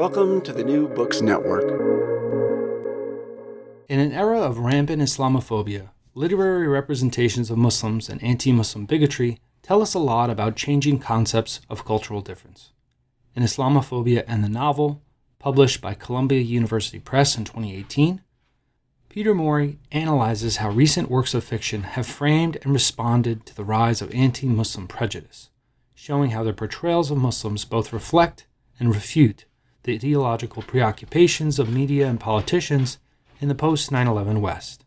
Welcome to the New Books Network. In an era of rampant Islamophobia, literary representations of Muslims and anti Muslim bigotry tell us a lot about changing concepts of cultural difference. In Islamophobia and the Novel, published by Columbia University Press in 2018, Peter Morey analyzes how recent works of fiction have framed and responded to the rise of anti Muslim prejudice, showing how their portrayals of Muslims both reflect and refute the ideological preoccupations of media and politicians in the post 9 11 West.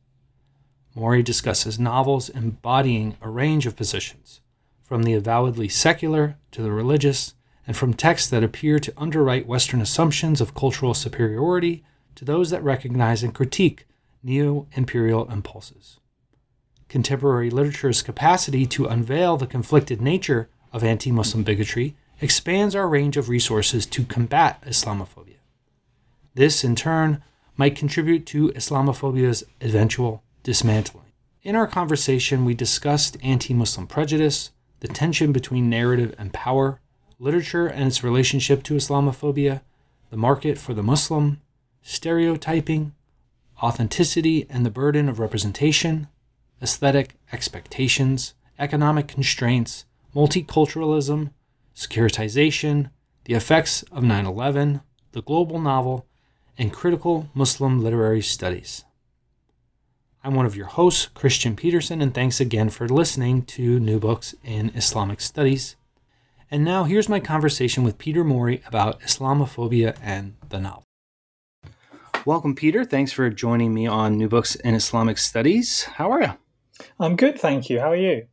Morey discusses novels embodying a range of positions, from the avowedly secular to the religious, and from texts that appear to underwrite Western assumptions of cultural superiority to those that recognize and critique neo imperial impulses. Contemporary literature's capacity to unveil the conflicted nature of anti Muslim bigotry expands our range of resources to combat Islamophobia. This, in turn, might contribute to Islamophobia's eventual dismantling. In our conversation, we discussed anti Muslim prejudice, the tension between narrative and power, literature and its relationship to Islamophobia, the market for the Muslim, stereotyping, authenticity and the burden of representation, aesthetic expectations, economic constraints, multiculturalism, securitization, the effects of 9 11, the global novel, and critical Muslim literary studies. I'm one of your hosts, Kristian Petersen, and thanks again for listening to New Books in Islamic Studies. And now here's my conversation with Peter Morey about Islamophobia and the novel. Welcome, Peter. Thanks for joining me on New Books in Islamic Studies. How are you? I'm good, thank you. How are you?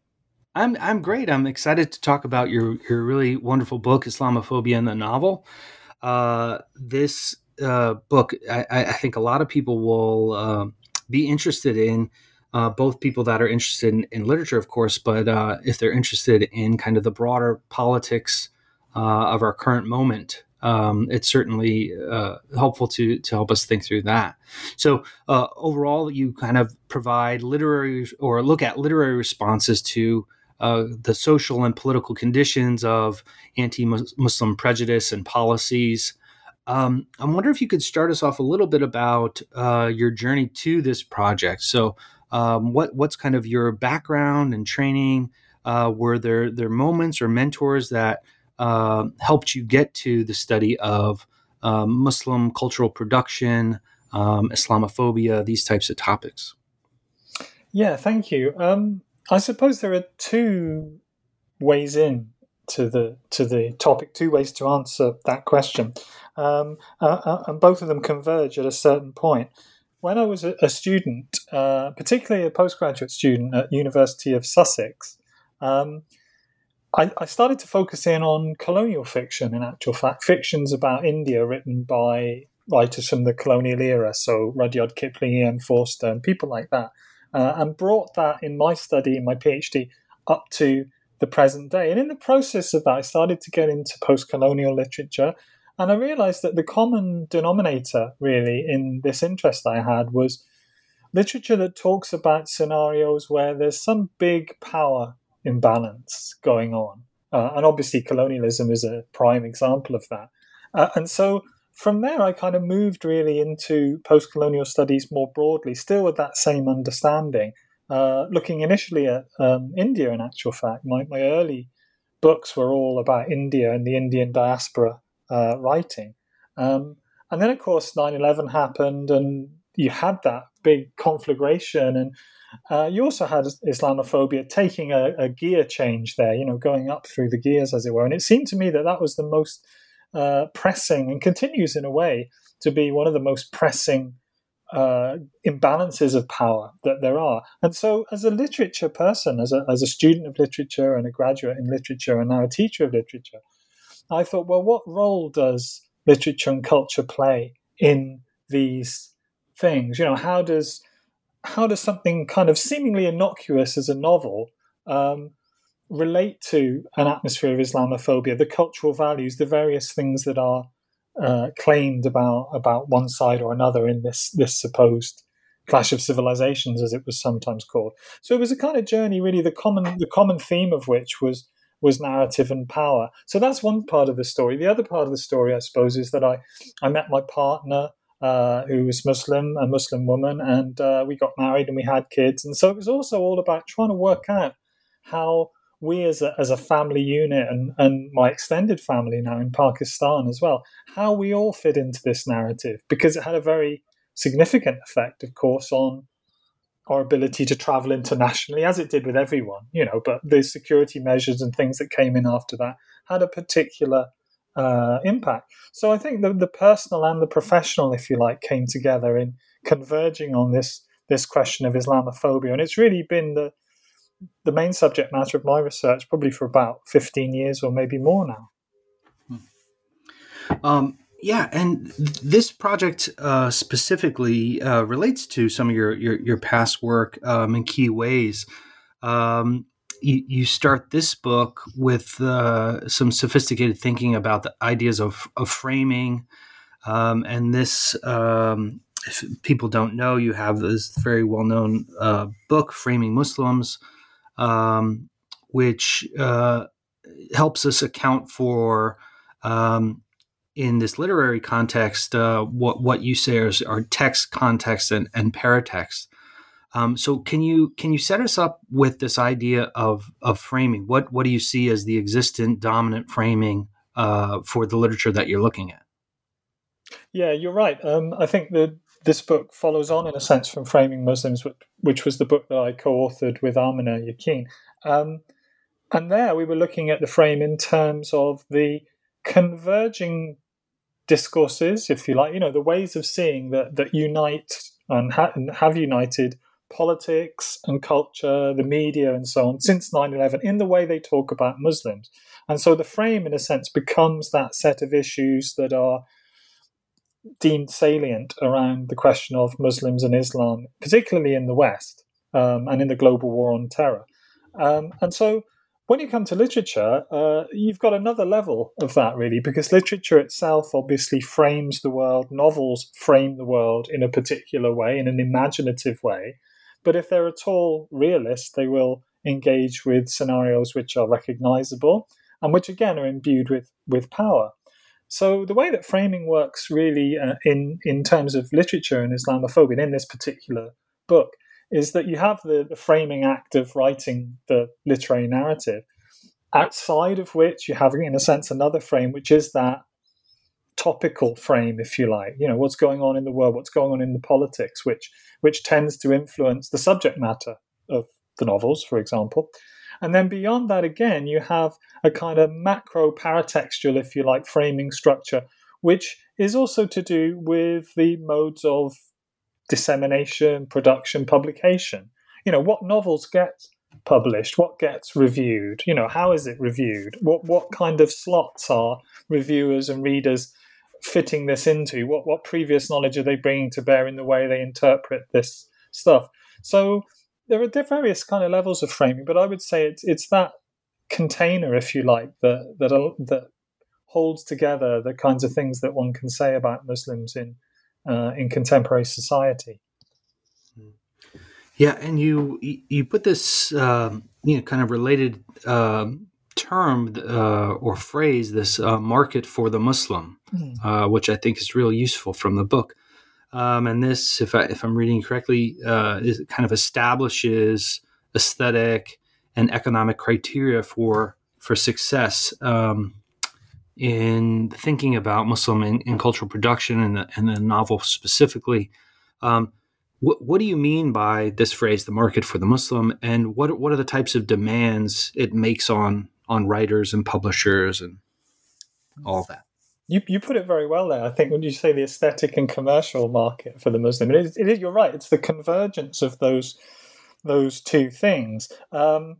I'm I'm great. I'm excited to talk about your your really wonderful book, Islamophobia and the novel. Uh, this uh, book, I, I, think a lot of people will uh, be interested in. Uh, both people that are interested in, in literature, of course, but uh, if they're interested in kind of the broader politics uh, of our current moment, um, it's certainly uh, helpful to to help us think through that. So uh, overall, you kind of provide literary or look at literary responses to uh, the social and political conditions of anti-Muslim prejudice and policies. Um, I wonder if you could start us off a little bit about uh, your journey to this project. So, um, what what's kind of your background and training? Uh, were there there moments or mentors that uh, helped you get to the study of uh, Muslim cultural production, um, Islamophobia, these types of topics? Yeah, thank you. Um, I suppose there are two ways in to the to the topic, two ways to answer that question, um, uh, uh, and both of them converge at a certain point. When I was a, a student, uh, particularly a postgraduate student at University of Sussex, um, I, I, started to focus in on colonial fiction. In actual fact, fictions about India written by writers from the colonial era, so Rudyard Kipling, E.M. Forster, and people like that uh, and brought that in my study, in my PhD, up to the present day. And in the process of that, I started to get into post colonial literature. And I realized that the common denominator, really, in this interest I had was literature that talks about scenarios where there's some big power imbalance going on. Uh, and obviously, colonialism is a prime example of that. Uh, and so from there, I kind of moved really into post colonial studies more broadly, still with that same understanding. Uh, looking initially at um, India, in actual fact, my, my early books were all about India and the Indian diaspora uh, writing. Um, and then, of course, 9 11 happened, and you had that big conflagration. And uh, you also had Islamophobia taking a, a, gear change there, you know, going up through the gears, as it were. And it seemed to me that that was the most uh, pressing and continues in a way to be one of the most pressing uh, imbalances of power that there are. And so, as a literature person, as a, as a student of literature and a graduate in literature and now a teacher of literature, I thought, well, what role does literature and culture play in these things? You know, how does how does something kind of seemingly innocuous as a novel um, relate to an atmosphere of Islamophobia, the cultural values, the various things that are uh, claimed about about one side or another in this this supposed clash of civilizations, as it was sometimes called. So it was a kind of journey, really. The common the common theme of which was was narrative and power. So that's one part of the story. The other part of the story, I suppose, is that I, I met my partner uh, who was Muslim, a Muslim woman, and uh, we got married and we had kids. And so it was also all about trying to work out how we as a, as a family unit and, and my extended family now in Pakistan as well, how we all fit into this narrative because it had a very significant effect, of course, on our ability to travel internationally, as it did with everyone, you know. But the security measures and things that came in after that had a particular uh, impact. So I think the, the personal and the professional, if you like, came together in converging on this this question of Islamophobia, and it's really been the the main subject matter of my research probably for about fifteen years or maybe more now. Hmm. Um, yeah, and this project uh, specifically uh, relates to some of your your, your past work um, in key ways. Um, you, you, start this book with uh, some sophisticated thinking about the ideas of, of framing, um, and this. Um, if people don't know, you have this very well known uh, book, Framing Muslims, um, which uh, helps us account for um, in this literary context, uh, what what you say are, are text, context, and, and paratext. Um, so can you can you set us up with this idea of of framing? What what do you see as the existent dominant framing uh, for the literature that you're looking at? Yeah, you're right. Um, I think that this book follows on in a sense from Framing Muslims, which, was the book that I co-authored with Amina Yaqin. Um, and there we were looking at the frame in terms of the converging discourses, if you like, you know, the ways of seeing that that unite and, ha- and have united politics and culture, the media, and so on since 9 11 in the way they talk about Muslims. And so the frame, in a sense, becomes that set of issues that are deemed salient around the question of Muslims and Islam, particularly in the West um, and in the global war on terror. Um, and so when you come to literature, uh, you've got another level of that, really, because literature itself obviously frames the world. Novels frame the world in a particular way, in an imaginative way. But if they're at all realist, they will engage with scenarios which are recognizable and which, again, are imbued with, with power. So the way that framing works, really, uh, in in terms of literature and Islamophobia, in this particular book, is that you have the, the framing act of writing the literary narrative, outside of which you have, in a sense, another frame, which is that topical frame, if you like. You know, what's going on in the world, what's going on in the politics, which which tends to influence the subject matter of the novels, for example. And then beyond that, again, you have a kind of macro paratextual, if you like, framing structure, which is also to do with the modes of dissemination, production, publication. You know, what novels get published, what gets reviewed, you know, how is it reviewed? What what kind of slots are reviewers and readers fitting this into? What what previous knowledge are they bringing to bear in the way they interpret this stuff? So there are various kind of levels of framing, but I would say it's it's that container, if you like, that that that holds together the kinds of things that one can say about Muslims in uh, in contemporary society. Yeah, and you you put this um, you know kind of related um, term uh, or phrase, this uh, market for the Muslim, mm. which I think is real useful from the book. Um, and this, if I if I'm reading correctly, uh, is kind of establishes aesthetic and economic criteria for for success. Um, in thinking about Muslim and, cultural production and the, and the novel specifically. Um, what, what do you mean by this phrase, the market for the Muslim, and what what are the types of demands it makes on on writers and publishers and all that? You, you put it very well there. I think when you say the aesthetic and commercial market for the Muslim, it is, it is you're right. It's the convergence of those those two things. Um,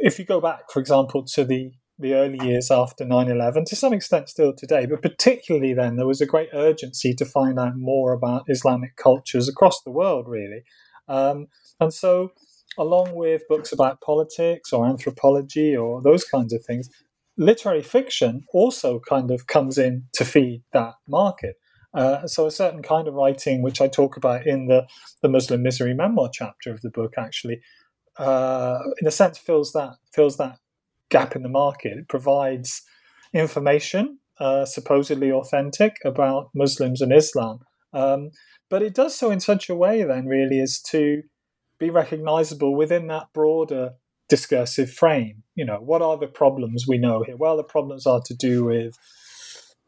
if you go back, for example, to the the early years after 9 11, to some extent still today, but particularly then, there was a great urgency to find out more about Islamic cultures across the world, really. Um, and so, along with books about politics or anthropology or those kinds of things, literary fiction also kind of comes in to feed that market. Uh, so a certain kind of writing, which I talk about in the, the Muslim misery memoir chapter of the book, actually, uh, in a sense, fills that fills that gap in the market. It provides information, uh, supposedly authentic, about Muslims and Islam. Um, but it does so in such a way, then, really, as to be recognizable within that broader discursive frame. You know, what are the problems we know here? Well, the problems are to do with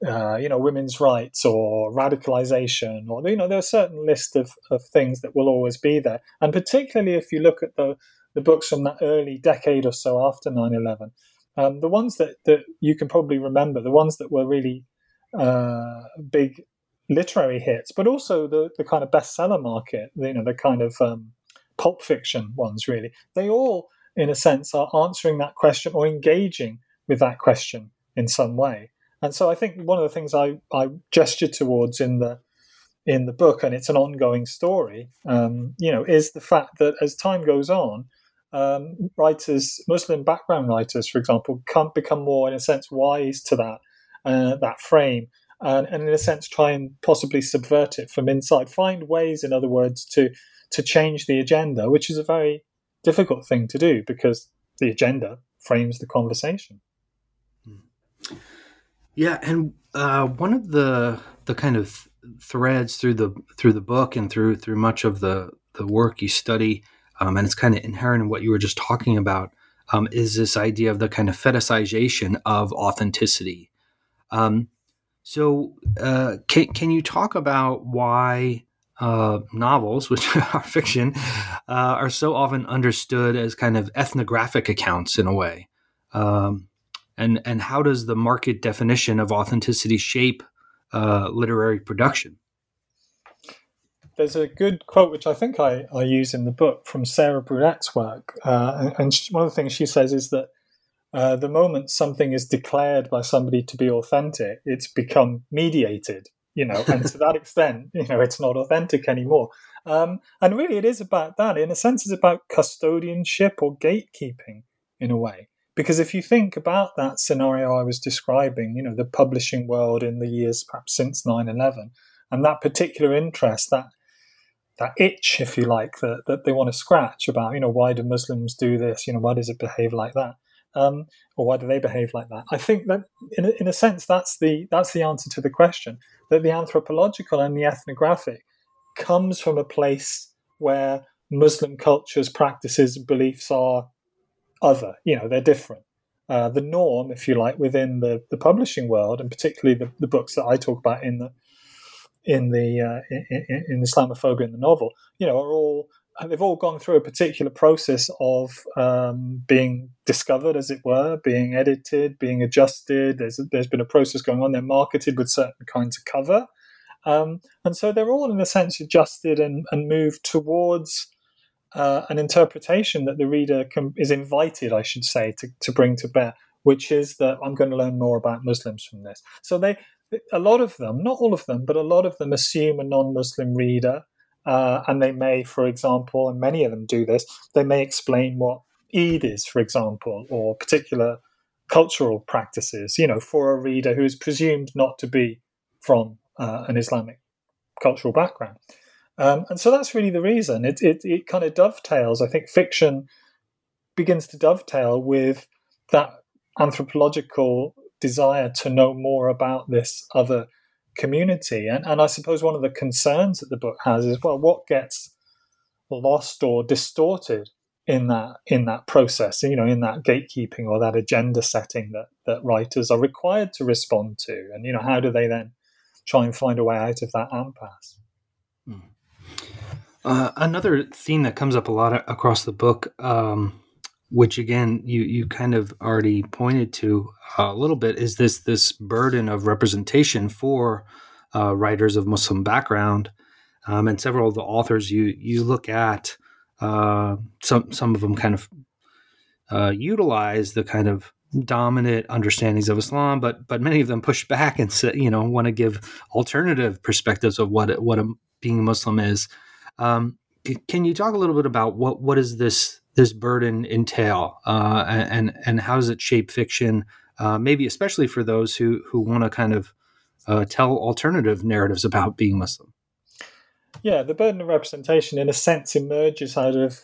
uh, you know, women's rights or radicalization, or you know, there are a certain list of, of things that will always be there. And particularly if you look at the the books from that early decade or so after 9-11, um, the ones that, that you can probably remember, the ones that were really uh, big literary hits, but also the, the kind of bestseller market, you know, the kind of um, pulp fiction ones, really, they all, in a sense, are answering that question or engaging with that question in some way. And so I think one of the things I, I gesture towards in the in the book, and it's an ongoing story, um, you know, is the fact that as time goes on, um, writers, Muslim background writers, for example, can't become more, in a sense, wise to that uh, that frame, and, and, in a sense, try and possibly subvert it from inside. Find ways, in other words, to to change the agenda, which is a very difficult thing to do because the agenda frames the conversation. Yeah, and uh, one of the the kind of threads through the through the book and through through much of the the work you study, um, and it's kind of inherent in what you were just talking about, um, is this idea of the kind of fetishization of authenticity. Um, so, uh, can can you talk about why uh, novels, which are fiction, uh, are so often understood as kind of ethnographic accounts in a way? Um, and and how does the market definition of authenticity shape uh, literary production? There's a good quote which I think I, I use in the book from Sarah Brouillette's work, uh, and, and one of the things she says is that uh, the moment something is declared by somebody to be authentic, it's become mediated, you know, and to that extent, you know, it's not authentic anymore. Um, and really, it is about that. In a sense, it's about custodianship or gatekeeping in a way. Because if you think about that scenario I was describing, you know, the publishing world in the years perhaps since 9 11, and that particular interest, that that itch, if you like, that, that they want to scratch about, you know, why do Muslims do this? You know, why does it behave like that? Um, or why do they behave like that? I think that, in a, in a sense, that's the that's the answer to the question. That the anthropological and the ethnographic comes from a place where Muslim cultures, practices, beliefs are other. You know, they're different. Uh, the norm, if you like, within the, the publishing world, and particularly the, the books that I talk about in the in the uh, in, in, Islamophobia in the novel, you know, are all they've all gone through a particular process of um, being discovered, as it were, being edited, being adjusted. There's there's been a process going on. They're marketed with certain kinds of cover, um, and so they're all in a sense adjusted and, and moved towards uh, an interpretation that the reader can, is invited, I should say, to, to bring to bear, which is that I'm going to learn more about Muslims from this. So they, a lot of them, not all of them, but a lot of them assume a non-Muslim reader, uh, and they may, for example, and many of them do this, they may explain what Eid is, for example, or particular cultural practices, you know, for a reader who is presumed not to be from uh, an Islamic cultural background. Um, and so that's really the reason. It, it, it kind of dovetails. I think fiction begins to dovetail with that anthropological desire to know more about this other community. And, and I suppose one of the concerns that the book has is well, what gets lost or distorted in that in that process, you know, in that gatekeeping or that agenda setting that that writers are required to respond to, and you know, how do they then try and find a way out of that impasse? Mm. Uh, another theme that comes up a lot across the book, um, which again you you kind of already pointed to a little bit, is this this burden of representation for uh, writers of Muslim background, um, and several of the authors you you look at. Uh, some some of them kind of uh, utilize the kind of dominant understandings of Islam, but but many of them push back and say, you know want to give alternative perspectives of what what a, being a Muslim is. Um, can you talk a little bit about what what does this this burden entail, uh, and and how does it shape fiction? Uh, maybe especially for those who who want to kind of uh, tell alternative narratives about being Muslim. Yeah, the burden of representation, in a sense, emerges out of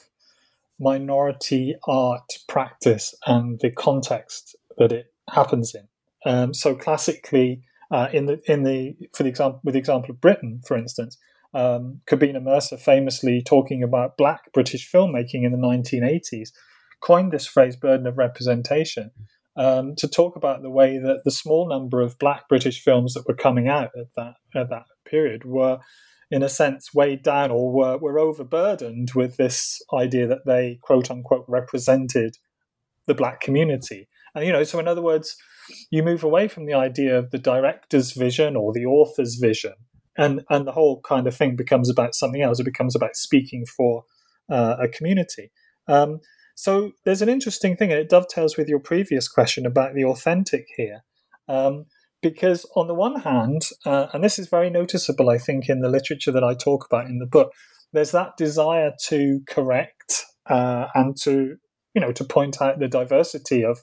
minority art practice and the context that it happens in. Um, so classically, uh, in the in the for the example with the example of Britain, for instance, um, Kobena Mercer famously talking about black British filmmaking in the 1980s, coined this phrase "burden of representation" um, to talk about the way that the small number of black British films that were coming out at that at that period were in a sense weighed down or were, were overburdened with this idea that they quote unquote represented the black community. And you know, so in other words, you move away from the idea of the director's vision or the author's vision, and and the whole kind of thing becomes about something else. It becomes about speaking for uh, a community. Um, so there's an interesting thing, and it dovetails with your previous question about the authentic here. Um, because on the one hand, uh, and this is very noticeable, I think, in the literature that I talk about in the book, there's that desire to correct uh, and to, you know, to point out the diversity of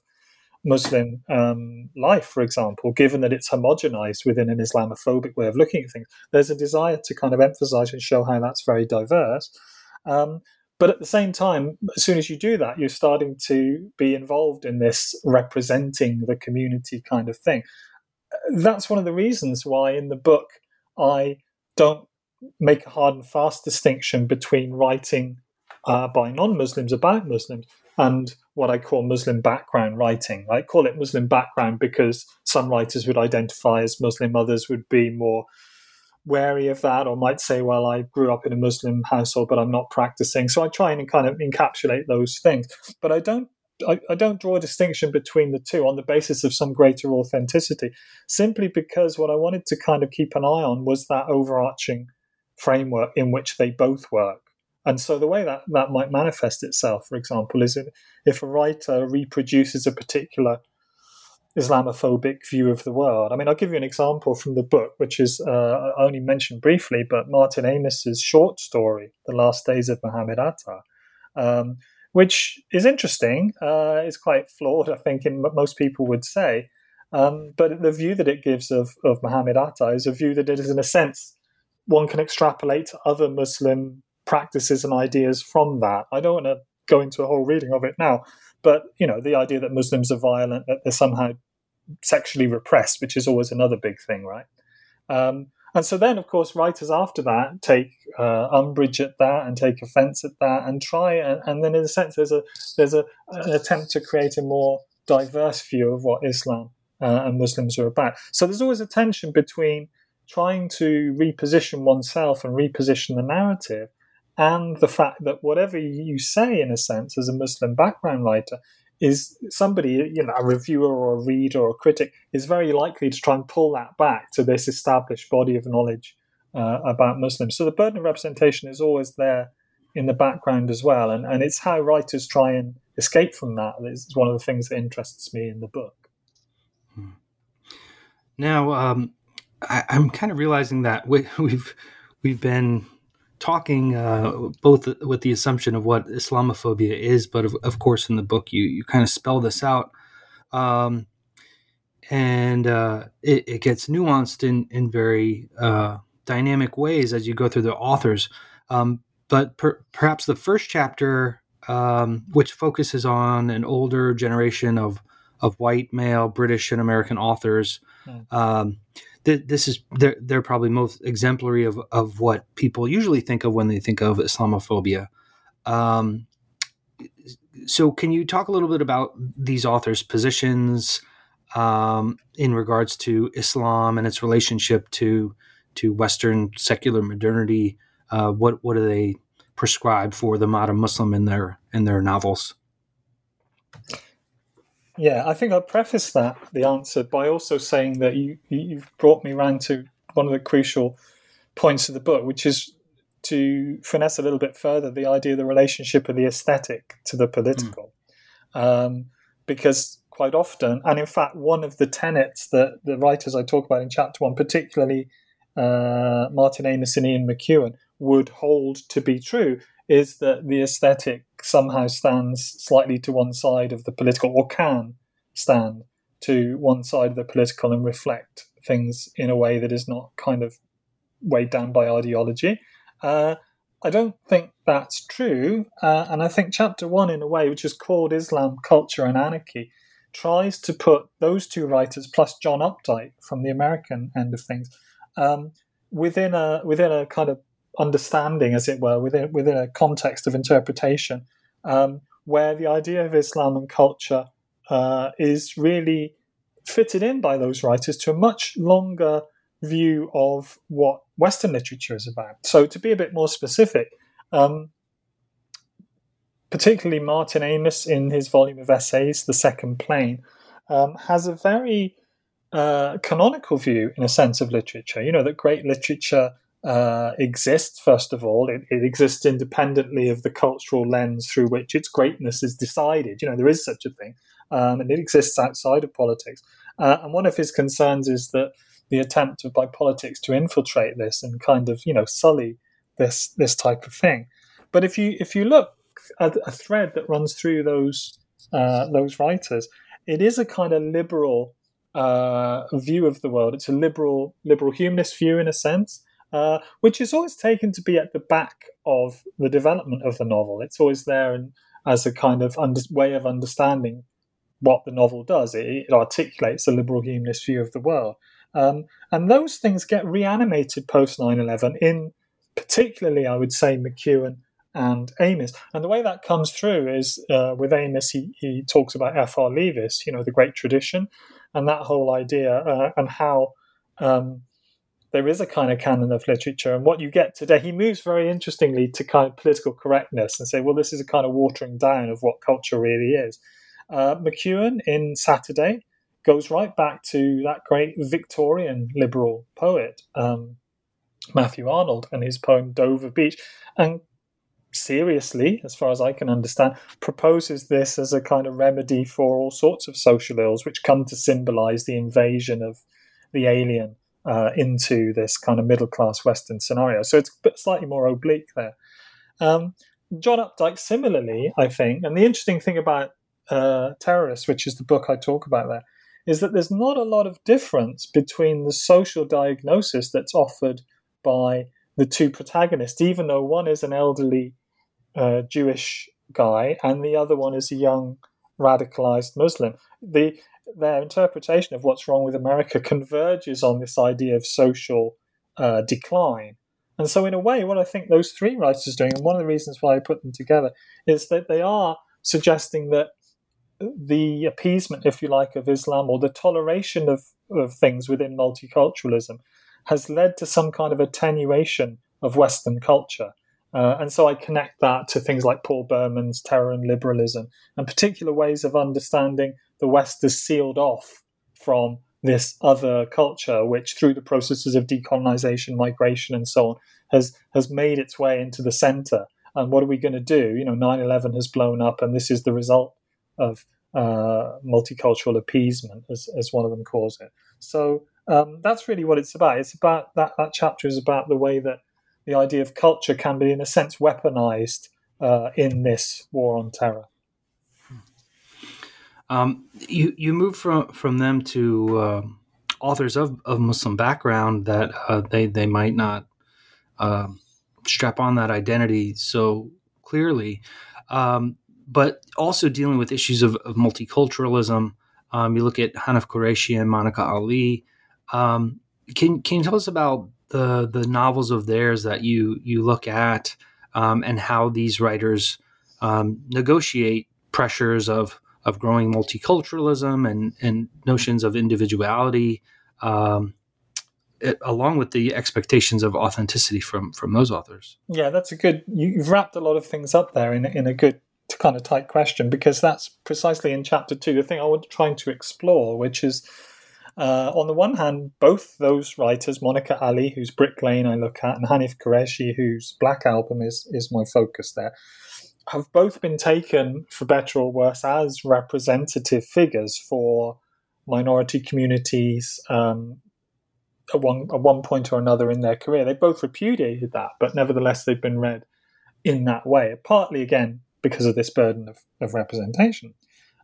Muslim um, life, for example, given that it's homogenized within an Islamophobic way of looking at things. There's a desire to kind of emphasize and show how that's very diverse. Um, but at the same time, as soon as you do that, you're starting to be involved in this representing the community kind of thing that's one of the reasons why in the book I don't make a hard and fast distinction between writing uh, by non-Muslims about Muslims and what I call Muslim background writing. I call it Muslim background because some writers would identify as Muslim, others would be more wary of that or might say, well, I grew up in a Muslim household, but I'm not practicing. So I try and kind of encapsulate those things. But I don't I, I, don't draw a distinction between the two on the basis of some greater authenticity, simply because what I wanted to kind of keep an eye on was that overarching framework in which they both work. And so the way that that might manifest itself, for example, is if a writer reproduces a particular Islamophobic view of the world. I mean, I'll give you an example from the book, which is uh, only mentioned briefly, but Martin Amis's short story, "The Last Days of Muhammad Atta." Um, which is interesting. Uh, it's quite flawed, I think, in most people would say. Um, but the view that it gives of, of Muhammad Atta is a view that it is, in a sense, one can extrapolate to other Muslim practices and ideas from that. I don't want to go into a whole reading of it now, but you know, the idea that Muslims are violent, that they're somehow sexually repressed, which is always another big thing, right? Um, and so then, of course, writers after that take uh, umbrage at that and take offence at that and try and, and then in a sense there's a there's a, an attempt to create a more diverse view of what Islam uh, and Muslims are about. So there's always a tension between trying to reposition oneself and reposition the narrative and the fact that whatever you say in a sense as a Muslim background writer is somebody, you know, a reviewer or a reader or a critic is very likely to try and pull that back to this established body of knowledge uh, about Muslims. So the burden of representation is always there in the background as well, and, and it's how writers try and escape from that. One of the things that interests me in the book. Hmm. Now, um, I, am kind of realizing that we, we've we've been talking uh, both with the assumption of what Islamophobia is, but of, of, course in the book you you kind of spell this out, um, and uh, it, it, gets nuanced in in very uh, dynamic ways as you go through the authors. Um, but per, perhaps the first chapter, um, which focuses on an older generation of of white male British and American authors. Mm th- this is they're, they're probably most exemplary of, of what people usually think of when they think of Islamophobia. Um, so, can you talk a little bit about these authors' positions um, in regards to Islam and its relationship to to Western secular modernity? Uh, what what do they prescribe for the modern Muslim in their in their novels? Yeah, I think I preface that the answer by also saying that you you've brought me around to one of the crucial points of the book, which is to finesse a little bit further the idea of the relationship of the aesthetic to the political, mm. um, because quite often, and in fact, one of the tenets that the writers I talk about in chapter one, particularly uh, Martin Amis and Ian McEwan, would hold to be true, is that the aesthetic somehow stands slightly to one side of the political, or can stand to one side of the political and reflect things in a way that is not kind of weighed down by ideology. Uh, I don't think that's true. Uh, and I think chapter one, in a way, which is called Islam, Culture, and Anarchy, tries to put those two writers plus John Updike from the American end of things um, within a within a kind of understanding, as it were, within within a context of interpretation, um, where the idea of Islam and culture uh, is really fitted in by those writers to a much longer view of what Western literature is about. So, to be a bit more specific, um, particularly Martin Amis in his volume of essays, The Second Plane, um, has a very uh, canonical view, in a sense, of literature. You know, that great literature uh, exists, first of all, it, it, exists independently of the cultural lens through which its greatness is decided. You know, there is such a thing, um, and it exists outside of politics. Uh, and one of his concerns is that the attempt by politics to infiltrate this and kind of, you know, sully this this type of thing. But if you if you look at a thread that runs through those uh, those writers, it is a kind of liberal uh, view of the world. It's a liberal liberal humanist view in a sense, uh, which is always taken to be at the back of the development of the novel. It's always there and as a kind of under, way of understanding what the novel does. It, it, articulates a liberal humanist view of the world. Um, and those things get reanimated post 9 11 in particularly, I would say, McEwan and Amis. And the way that comes through is uh, with Amis, he, he talks about F.R. Leavis, you know, the great tradition, and that whole idea, uh, and how um, there is a kind of canon of literature. And what you get today, he moves very interestingly to kind of political correctness and say, well, this is a kind of watering down of what culture really is. Uh, McEwan in Saturday goes right back to that great Victorian liberal poet, um, Matthew Arnold, and his poem Dover Beach. And seriously, as far as I can understand, proposes this as a kind of remedy for all sorts of social ills, which come to symbolize the invasion of the alien uh, into this kind of middle class Western scenario. So it's slightly more oblique there. Um, John Updike, similarly, I think, and the interesting thing about uh, Terrorists, which is the book I talk about there, is that there's not a lot of difference between the social diagnosis that's offered by the two protagonists, even though one is an elderly uh, Jewish guy and the other one is a young radicalized Muslim. The their interpretation of what's wrong with America converges on this idea of social uh, decline. And so, in a way, what I think those three writers are doing, and one of the reasons why I put them together, is that they are suggesting that the appeasement, if you like, of Islam or the toleration of, of things within multiculturalism has led to some kind of attenuation of Western culture. Uh, and so I connect that to things like Paul Berman's Terror and Liberalism and particular ways of understanding the West is sealed off from this other culture, which through the processes of decolonization, migration, and so on, has has made its way into the center. And what are we going to do? You know, 9-11 has blown up, and this is the result of uh, multicultural appeasement, as, as one of them calls it. So um, that's really what it's about. It's about that that chapter is about the way that the idea of culture can be, in a sense, weaponized uh, in this war on terror. Um, you you move from from them to uh, authors of, of Muslim background that uh, they they might not uh, strap on that identity so clearly, um, but also dealing with issues of, of multiculturalism. Um, you look at Hanif Kureishi and Monica Ali. Um, can can you tell us about the the novels of theirs that you you look at and how these writers negotiate pressures of of growing multiculturalism and, and notions of individuality, um, it, along with the expectations of authenticity from from those authors. Yeah, that's a good. You've wrapped a lot of things up there in in a good kind of tight question because that's precisely in chapter two the thing I want trying to explore, which is. Uh, on the one hand, both those writers, Monica Ali, whose Brick Lane I look at, and Hanif Kureishi, whose Black Album is is my focus there, have both been taken, for better or worse, as representative figures for minority communities um, at, one, at one point or another in their career. They both repudiated that, but nevertheless, they've been read in that way, partly again because of this burden of, of representation.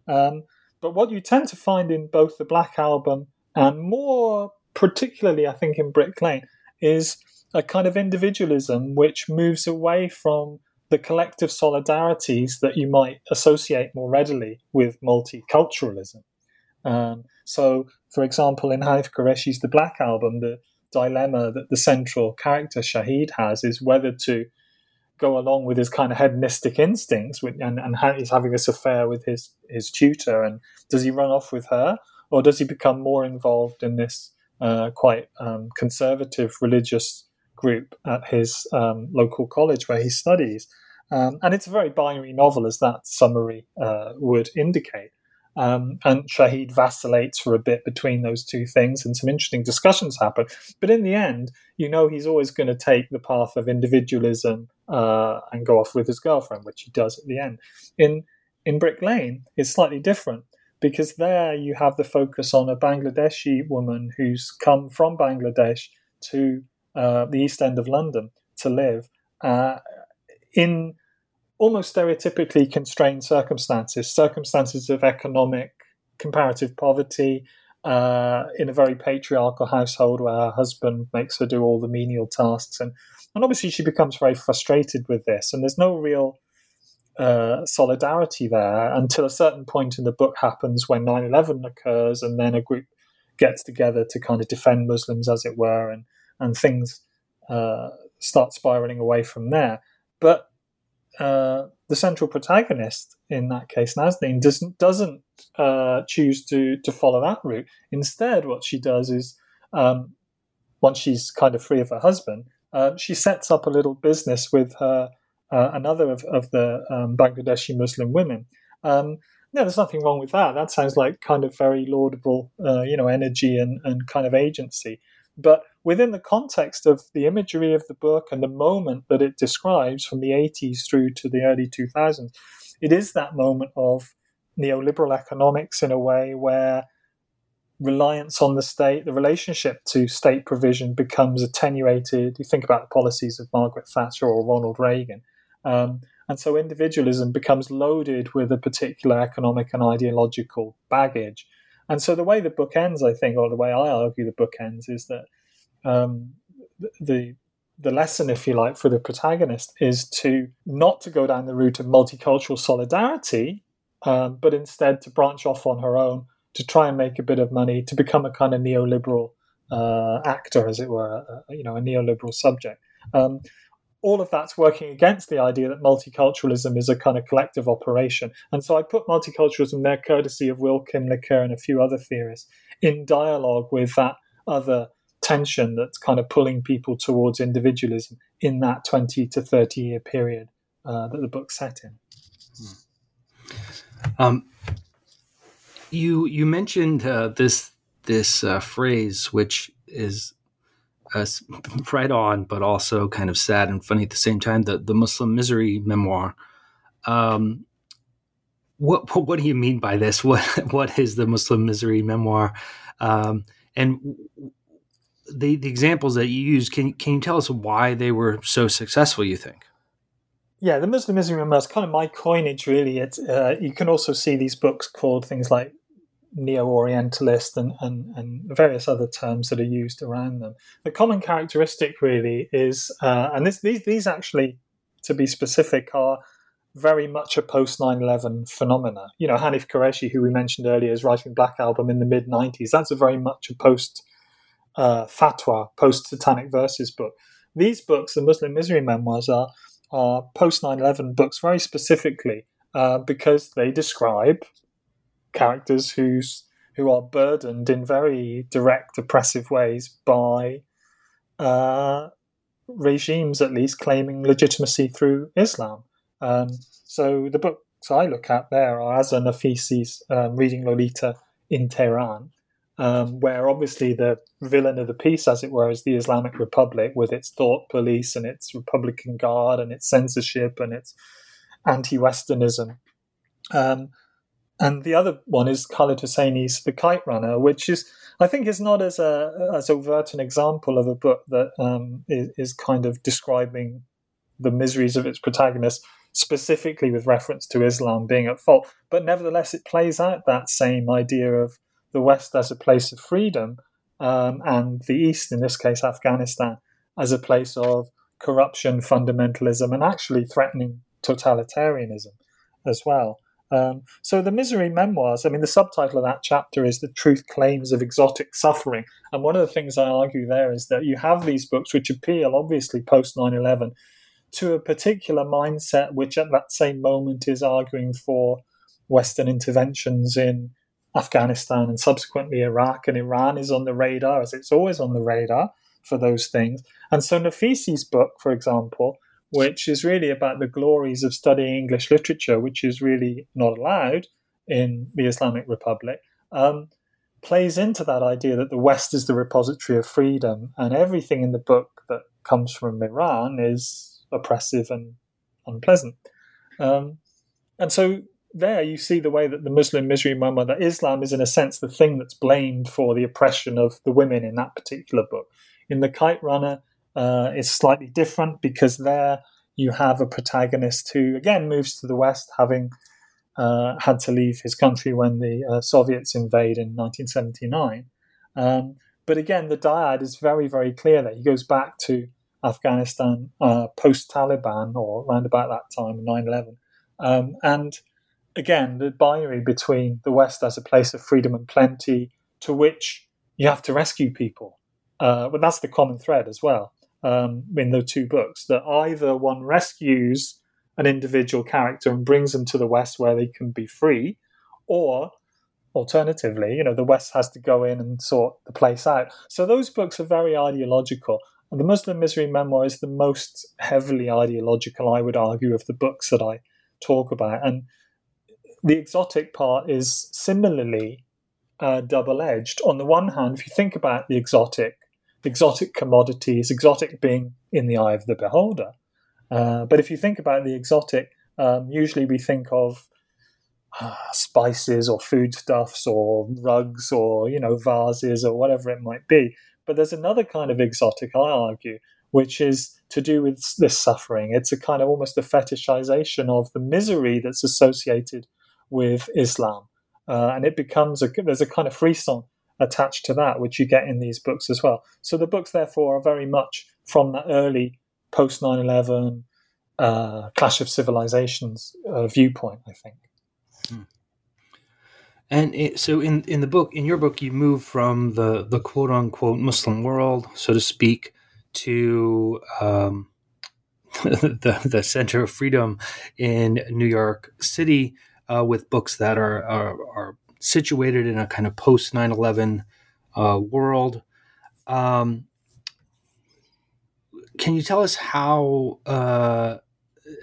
Um, but what you tend to find in both the Black Album and more particularly, I think, in Brick Lane, is a kind of individualism which moves away from the collective solidarities that you might associate more readily with multiculturalism. Um, so, for example, in Hanif Kureishi's The Black Album, the dilemma that the central character Shahid has is whether to go along with his kind of hedonistic instincts and, and he's having this affair with his, his tutor and does he run off with her or does he become more involved in this uh, quite um, conservative religious group at his um, local college where he studies um, and it's a very binary novel, as that summary uh, would indicate. Um, and Shahid vacillates for a bit between those two things, and some interesting discussions happen. But in the end, you know he's always going to take the path of individualism uh, and go off with his girlfriend, which he does at the end. In in Brick Lane, it's slightly different because there you have the focus on a Bangladeshi woman who's come from Bangladesh to uh, the East End of London to live uh, in almost stereotypically constrained circumstances, circumstances of economic comparative poverty, uh, in a very patriarchal household where her husband makes her do all the menial tasks. And, and obviously, she becomes very frustrated with this. And there's no real uh, solidarity there until a certain point in the book happens when 9 11 occurs, and then a group gets together to kind of defend Muslims, as it were, and, and things uh, start spiraling away from there. But uh, the central protagonist in that case, Nazneen, doesn't doesn't uh, choose to to follow that route. Instead, what she does is, um, once she's kind of free of her husband, uh, she sets up a little business with her uh, another of, of the um, Bangladeshi Muslim women. Um, no, there's nothing wrong with that. That sounds like kind of very laudable, uh, you know, energy and, and kind of agency. But within the context of the imagery of the book and the moment that it describes from the 80s through to the early 2000s, it is that moment of neoliberal economics in a way where reliance on the state, the relationship to state provision becomes attenuated. You think about the policies of Margaret Thatcher or Ronald Reagan. Um, and so individualism becomes loaded with a particular economic and ideological baggage. And so the way the book ends, I think, or the way I argue the book ends, is that um, the the lesson, if you like, for the protagonist is to not to go down the route of multicultural solidarity, um, but instead to branch off on her own to try and make a bit of money, to become a kind of neoliberal uh, actor, as it were, uh, you know, a neoliberal subject. Um, all of that's working against the idea that multiculturalism is a kind of collective operation. And so I put multiculturalism there, courtesy of Wilkin, Laqueur, and a few other theorists, in dialogue with that other tension that's kind of pulling people towards individualism in that 20 to 30 year period uh, that the book set in. Um, you you mentioned uh, this this uh, phrase, which is uh, right on, but also kind of sad and funny at the same time. The the Muslim misery memoir. Um, what what do you mean by this? What what is the Muslim misery memoir? Um, and the the examples that you use, can can you tell us why they were so successful? You think? Yeah, the Muslim misery memoir is kind of my coinage, really. It's uh, you can also see these books called things like neo-orientalist and, and, and various other terms that are used around them. The common characteristic really is, uh, and this, these, these actually, to be specific, are very much a post 9-11 phenomena. You know, Hanif Kureishi, who we mentioned earlier, is writing Black Album in the mid-90s. That's a very much a post uh, fatwa, post-satanic verses book. These books, the Muslim misery memoirs, are, are post 9-11 books very specifically uh, because they describe characters who's who are burdened in very direct, oppressive ways by uh, regimes, at least claiming legitimacy through Islam. Um, so the books I look at there are Azar Nafisi's um, Reading Lolita in Tehran, um, where obviously the villain of the piece, as it were, is the Islamic Republic with its thought police and its Republican Guard and its censorship and its anti-Westernism. Um, and the other one is Khaled Hosseini's The Kite Runner, which is I think is not as a as overt an example of a book that um, is, is kind of describing the miseries of its protagonist specifically with reference to Islam being at fault, but nevertheless it plays out that same idea of the West as a place of freedom um, and the East, in this case Afghanistan, as a place of corruption, fundamentalism, and actually threatening totalitarianism as well. Um, so the misery memoirs. I mean, the subtitle of that chapter is "The Truth Claims of Exotic Suffering," and one of the things I argue there is that you have these books which appeal, obviously, post 9/11, to a particular mindset which, at that same moment, is arguing for Western interventions in Afghanistan and subsequently Iraq and Iran is on the radar, as it's always on the radar for those things. And so Nafisi's book, for example, which is really about the glories of studying English literature, which is really not allowed in the Islamic Republic, um, plays into that idea that the West is the repository of freedom, and everything in the book that comes from Iran is oppressive and unpleasant. Um, and so there you see the way that the Muslim misery memoir, that Islam is in a sense the thing that's blamed for the oppression of the women in that particular book. In The Kite Runner, uh, is slightly different because there you have a protagonist who again moves to the west, having uh, had to leave his country when the uh, Soviets invade in 1979. Um, but again, the dyad is very, very clear that he goes back to Afghanistan uh, post Taliban or around about that time, 9 11. Um, and again, the binary between the West as a place of freedom and plenty to which you have to rescue people. Uh, but that's the common thread as well um, in the two books that either one rescues an individual character and brings them to the West where they can be free, or alternatively, you know, the West has to go in and sort the place out. So those books are very ideological. And the Muslim Misery Memoir is the most heavily ideological, I would argue, of the books that I talk about. And the exotic part is similarly uh, double edged. On the one hand, if you think about the exotic, exotic commodities, exotic being in the eye of the beholder. Uh, but if you think about the exotic, um, usually we think of uh, spices or foodstuffs or rugs or you know vases or whatever it might be. But there's another kind of exotic, I argue, which is to do with this suffering. It's a kind of almost a fetishization of the misery that's associated with Islam. Uh, and it becomes a there's a kind of frisson attached to that, which you get in these books as well. So the books, therefore, are very much from that early post 9 11 uh, Clash of Civilizations uh, viewpoint, I think. Hmm. And it, so, in, in the book, in your book, you move from the, the quote unquote Muslim world, so to speak, to um, the, the center of freedom in New York City uh, with books that are, are, are situated in a kind of post 9 11 uh, world. Um, can you tell us how uh,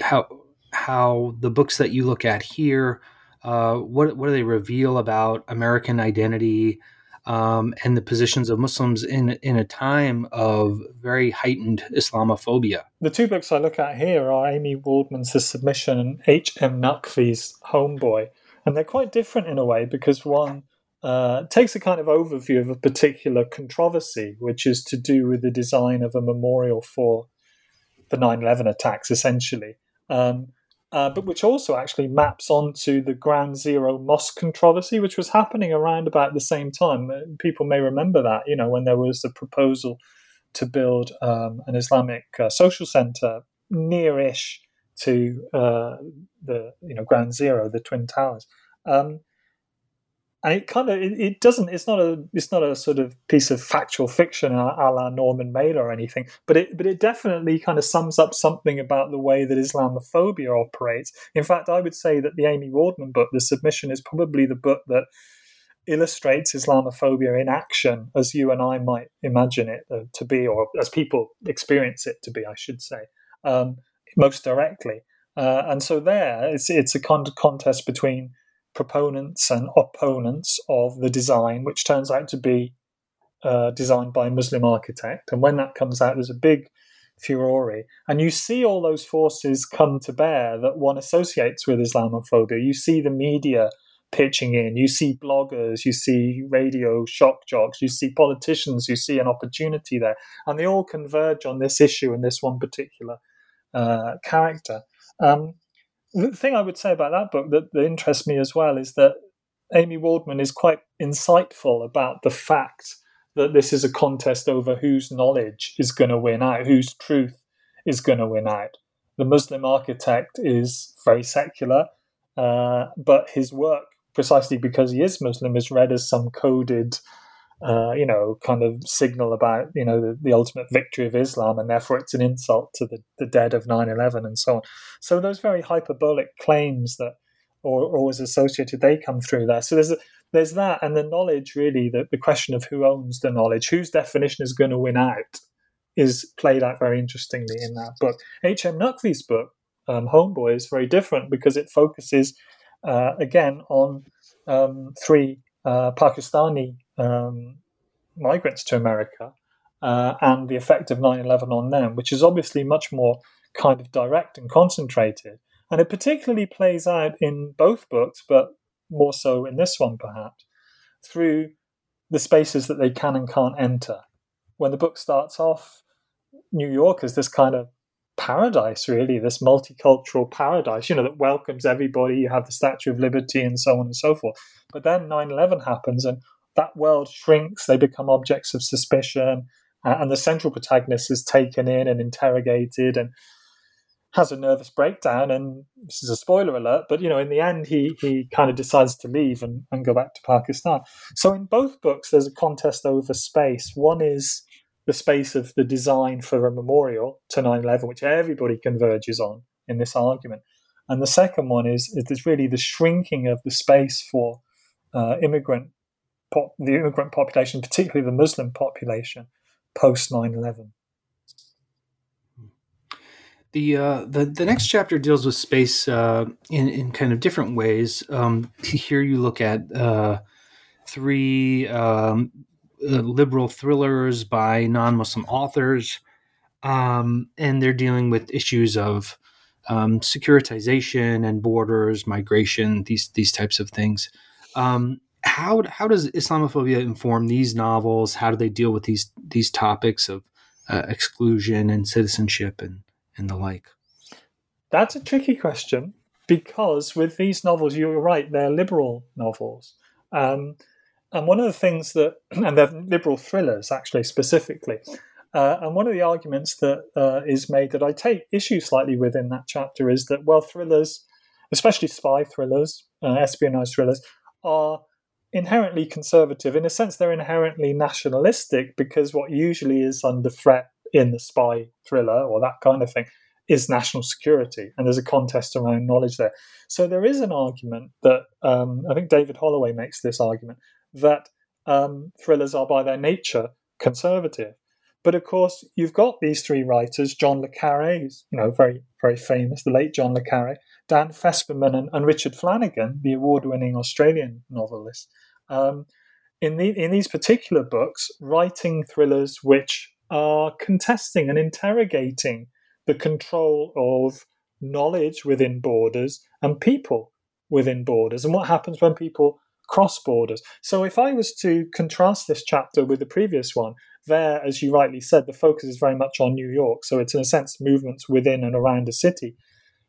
how how the books that you look at here uh, what what do they reveal about American identity um, and the positions of Muslims in in a time of very heightened Islamophobia? The two books I look at here are Amy Waldman's The Submission and H. M. Naqvi's Homeboy and they're quite different in a way because one uh, takes a kind of overview of a particular controversy, which is to do with the design of a memorial for the 9 11 attacks, essentially, um, uh, but which also actually maps onto the Ground Zero Mosque controversy, which was happening around about the same time. Uh, people may remember that, you know, when there was the proposal to build um, an Islamic uh, social center near-ish to uh, the you know Ground Zero, the Twin Towers. Um, and it kind of it, it, doesn't it's not a it's not a sort of piece of factual fiction a, la Norman Mailer or anything, but it but it definitely kind of sums up something about the way that Islamophobia operates. In fact, I would say that the Amy Waldman book, The Submission, is probably the book that illustrates Islamophobia in action as you and I might imagine it uh, to be, or as people experience it to be, I should say. Um, most directly. Uh, and so there, it's it's a con- contest between proponents and opponents of the design, which turns out to be uh, designed by a Muslim architect. And when that comes out, there's a big furore, and you see all those forces come to bear that one associates with Islamophobia. You see the media pitching in, you see bloggers, you see radio shock jocks, you see politicians, you see an opportunity there, and they all converge on this issue and this one particular uh, character. Um, the thing I would say about that book that, that interests me as well is that Amy Waldman is quite insightful about the fact that this is a contest over whose knowledge is going to win out, whose truth is going to win out. The Muslim architect is very secular, uh, but his work, precisely because he is Muslim, is read as some coded, uh, you know, kind of signal about, you know, the, the, ultimate victory of Islam, and therefore it's an insult to the, the dead of 9 11 and so on. So those very hyperbolic claims that or, was associated, they come through there. So there's a, there's that, and the knowledge really, the, the question of who owns the knowledge, whose definition is going to win out, is played out very interestingly in that book. H.M. Naqvi's book, um, Homeboy, is very different because it focuses uh, again on um, three uh, Pakistani um, migrants to America uh, and the effect of 9 11 on them, which is obviously much more kind of direct and concentrated. And it particularly plays out in both books, but more so in this one perhaps, through the spaces that they can and can't enter. When the book starts off, New York is this kind of paradise, really, this multicultural paradise, you know, that welcomes everybody. You have the Statue of Liberty and so on and so forth. But then 9 11 happens and that world shrinks, they become objects of suspicion, and the central protagonist is taken in and interrogated and has a nervous breakdown. And this is a spoiler alert but you know in the end he he kind of decides to leave and, and go back to pakistan. So in both books there's a contest over space. One is the space of the design for a memorial to 9-11 which everybody converges on in this argument. And the second one is is really the shrinking of the space for uh, immigrant pop, the immigrant population particularly the muslim population post 9-11 the uh, the the next chapter deals with space uh, in in kind of different ways. Um, here you look at uh, three um, uh, liberal thrillers by non-Muslim authors, um, and they're dealing with issues of um, securitization and borders, migration, these these types of things. Um, how how does Islamophobia inform these novels? How do they deal with these these topics of uh, exclusion and citizenship and and the like? That's a tricky question because with these novels, you're right, they're liberal novels. Um, and one of the things that, and they're liberal thrillers actually specifically. Uh, and one of the arguments that uh, is made that I take issue slightly with in that chapter is that, well, thrillers, especially spy thrillers, uh, espionage thrillers, are inherently conservative. In a sense, they're inherently nationalistic because what usually is under threat in the spy thriller or that kind of thing is national security, and there's a contest around knowledge there. So there is an argument that um, I think David Holloway makes this argument that um, thrillers are by their nature conservative. But of course, you've got these three writers: John le Carre, you know, very very famous, the late John le Carre, Dan Fesperman, and, and Richard Flanagan, the award-winning Australian novelist. Um, in the in these particular books, writing thrillers which are contesting and interrogating the control of knowledge within borders and people within borders and what happens when people cross borders. So, if I was to contrast this chapter with the previous one, there, as you rightly said, the focus is very much on New York. So, it's in a sense movements within and around a city.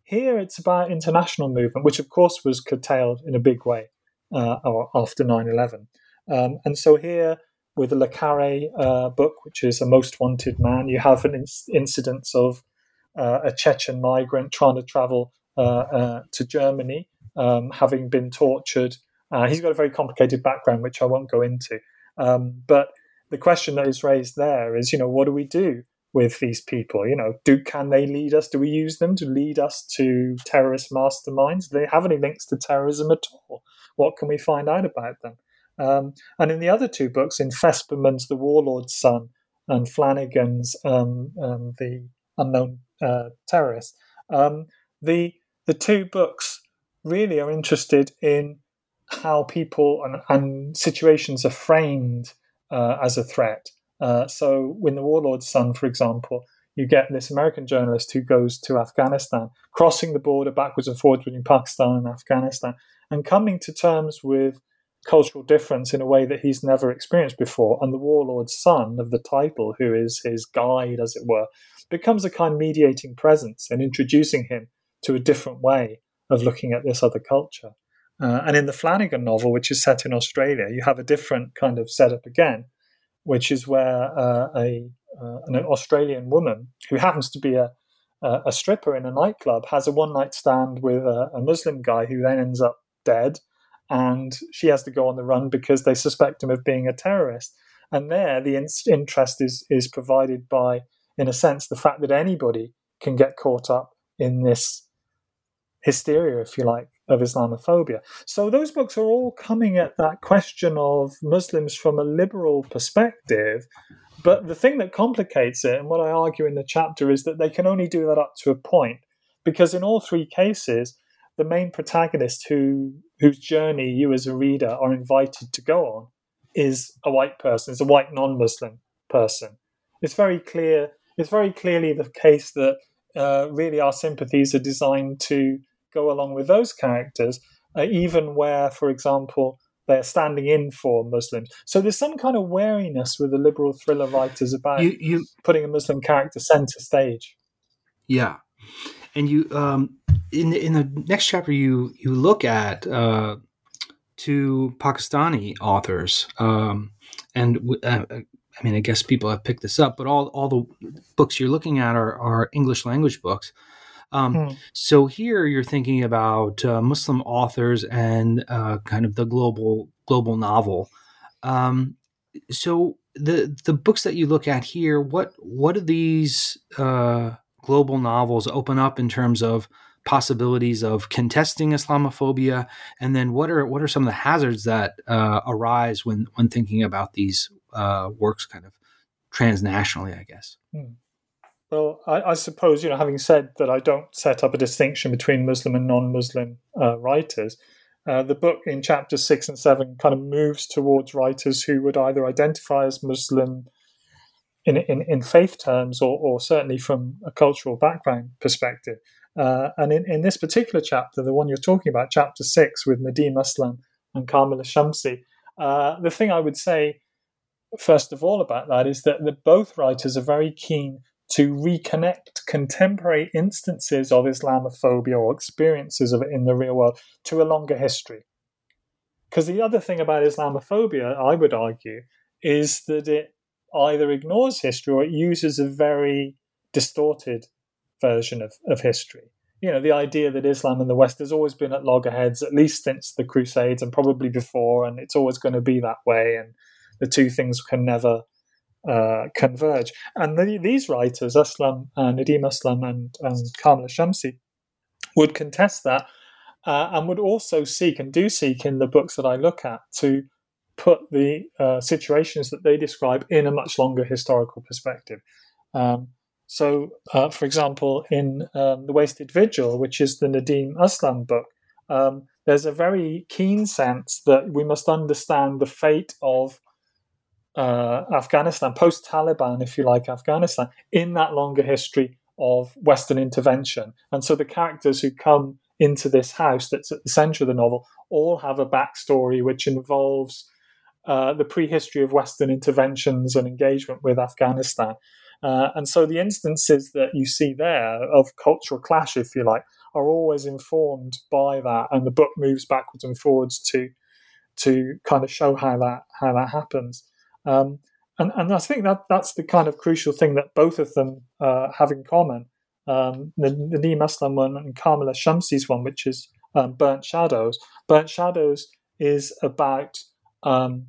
Here, it's about international movement, which of course was curtailed in a big way uh, after 9 11. Um, and so, here with the Le Carre uh, book, which is a most wanted man. You have an in- incidence of uh, a Chechen migrant trying to travel uh, uh to Germany, um, having been tortured. Uh, he's got a very complicated background, which I won't go into. Um, but the question that is raised there is, you know, what do we do with these people? You know, do can they lead us? Do we use them to lead us to terrorist masterminds? Do they have any links to terrorism at all? What can we find out about them? Um, and in the other two books, in Fesperman's The Warlord's Son and Flanagan's um, um, The Unknown uh, Terrorist, um, the the two books really are interested in how people and, and situations are framed uh, as a threat. Uh, so, in The Warlord's Son, for example, you get this American journalist who goes to Afghanistan, crossing the border backwards and forwards between Pakistan and Afghanistan, and coming to terms with cultural difference in a way that he's never experienced before. And the warlord's son of the title, who is his guide, as it were, becomes a kind of mediating presence and introducing him to a different way of looking at this other culture. Uh, and in the Flanagan novel, which is set in Australia, you have a different kind of setup again. which is where uh, a uh, an Australian woman who happens to be a a stripper in a nightclub has a one night stand with a, a Muslim guy who then ends up dead, and she has to go on the run because they suspect him of being a terrorist. And there, the in- interest is is provided by, in a sense, the fact that anybody can get caught up in this hysteria, if you like, of Islamophobia. So those books are all coming at that question of Muslims from a liberal perspective. But the thing that complicates it, and what I argue in the chapter, is that they can only do that up to a point. Because in all three cases, the main protagonist who whose journey you as a reader are invited to go on is a white person, is a white non-Muslim person. It's very clear. It's very clearly the case that uh, really our sympathies are designed to go along with those characters, uh, even where, for example, they're standing in for Muslims. So there's some kind of wariness with the liberal thriller writers about you, you, putting a Muslim character center stage. Yeah, and you um, in the, in the next chapter you you look at uh, two Pakistani authors, um, and uh, I mean I guess people have picked this up, but all all the books you're looking at are are English language books. Um, hmm. So here you're thinking about uh, Muslim authors and uh, kind of the global global novel. Um, so the the books that you look at here, what what do these uh, global novels open up in terms of possibilities of contesting Islamophobia, and then what are what are some of the hazards that uh, arise when when thinking about these uh, works, kind of transnationally, I guess. Hmm. Well, I, I, suppose you know, having said that, I don't set up a distinction between Muslim and non-Muslim uh, writers. Uh, the book in chapters six and seven kind of moves towards writers who would either identify as Muslim in in, in faith terms, or, or certainly from a cultural background perspective. Uh, and in, in this particular chapter, the one you're talking about, chapter six, with Nadeem Aslam and Kamila Shamsie, uh, the thing I would say first of all about that is that, that both writers are very keen to reconnect contemporary instances of Islamophobia or experiences of it in the real world to a longer history. Because the other thing about Islamophobia, I would argue, is that it either ignores history or it uses a very distorted version of, of history. You know, the idea that Islam in the West has always been at loggerheads, at least since the Crusades and probably before, and it's always going to be that way, and the two things can never uh, converge. And the, these writers, Aslam, uh, Nadeem Aslam, and, and Kamila Shamsie, would contest that uh, and would also seek and do seek in the books that I look at to put the uh, situations that they describe in a much longer historical perspective. Um, so, uh, for example, in um, The Wasted Vigil, which is the Nadeem Aslam book, um, there's a very keen sense that we must understand the fate of uh, Afghanistan, post Taliban, if you like, Afghanistan, in that longer history of Western intervention. And so the characters who come into this house that's at the center of the novel all have a backstory which involves uh, the prehistory of Western interventions and engagement with Afghanistan. Uh, and so the instances that you see there of cultural clash, if you like, are always informed by that, and the book moves backwards and forwards to to kind of show how that how that happens. Um, and, and I think that that's the kind of crucial thing that both of them uh, have in common. Um, the, the Aslam one and Kamila Shamsie's one, which is um, Burnt Shadows. Burnt Shadows is about um,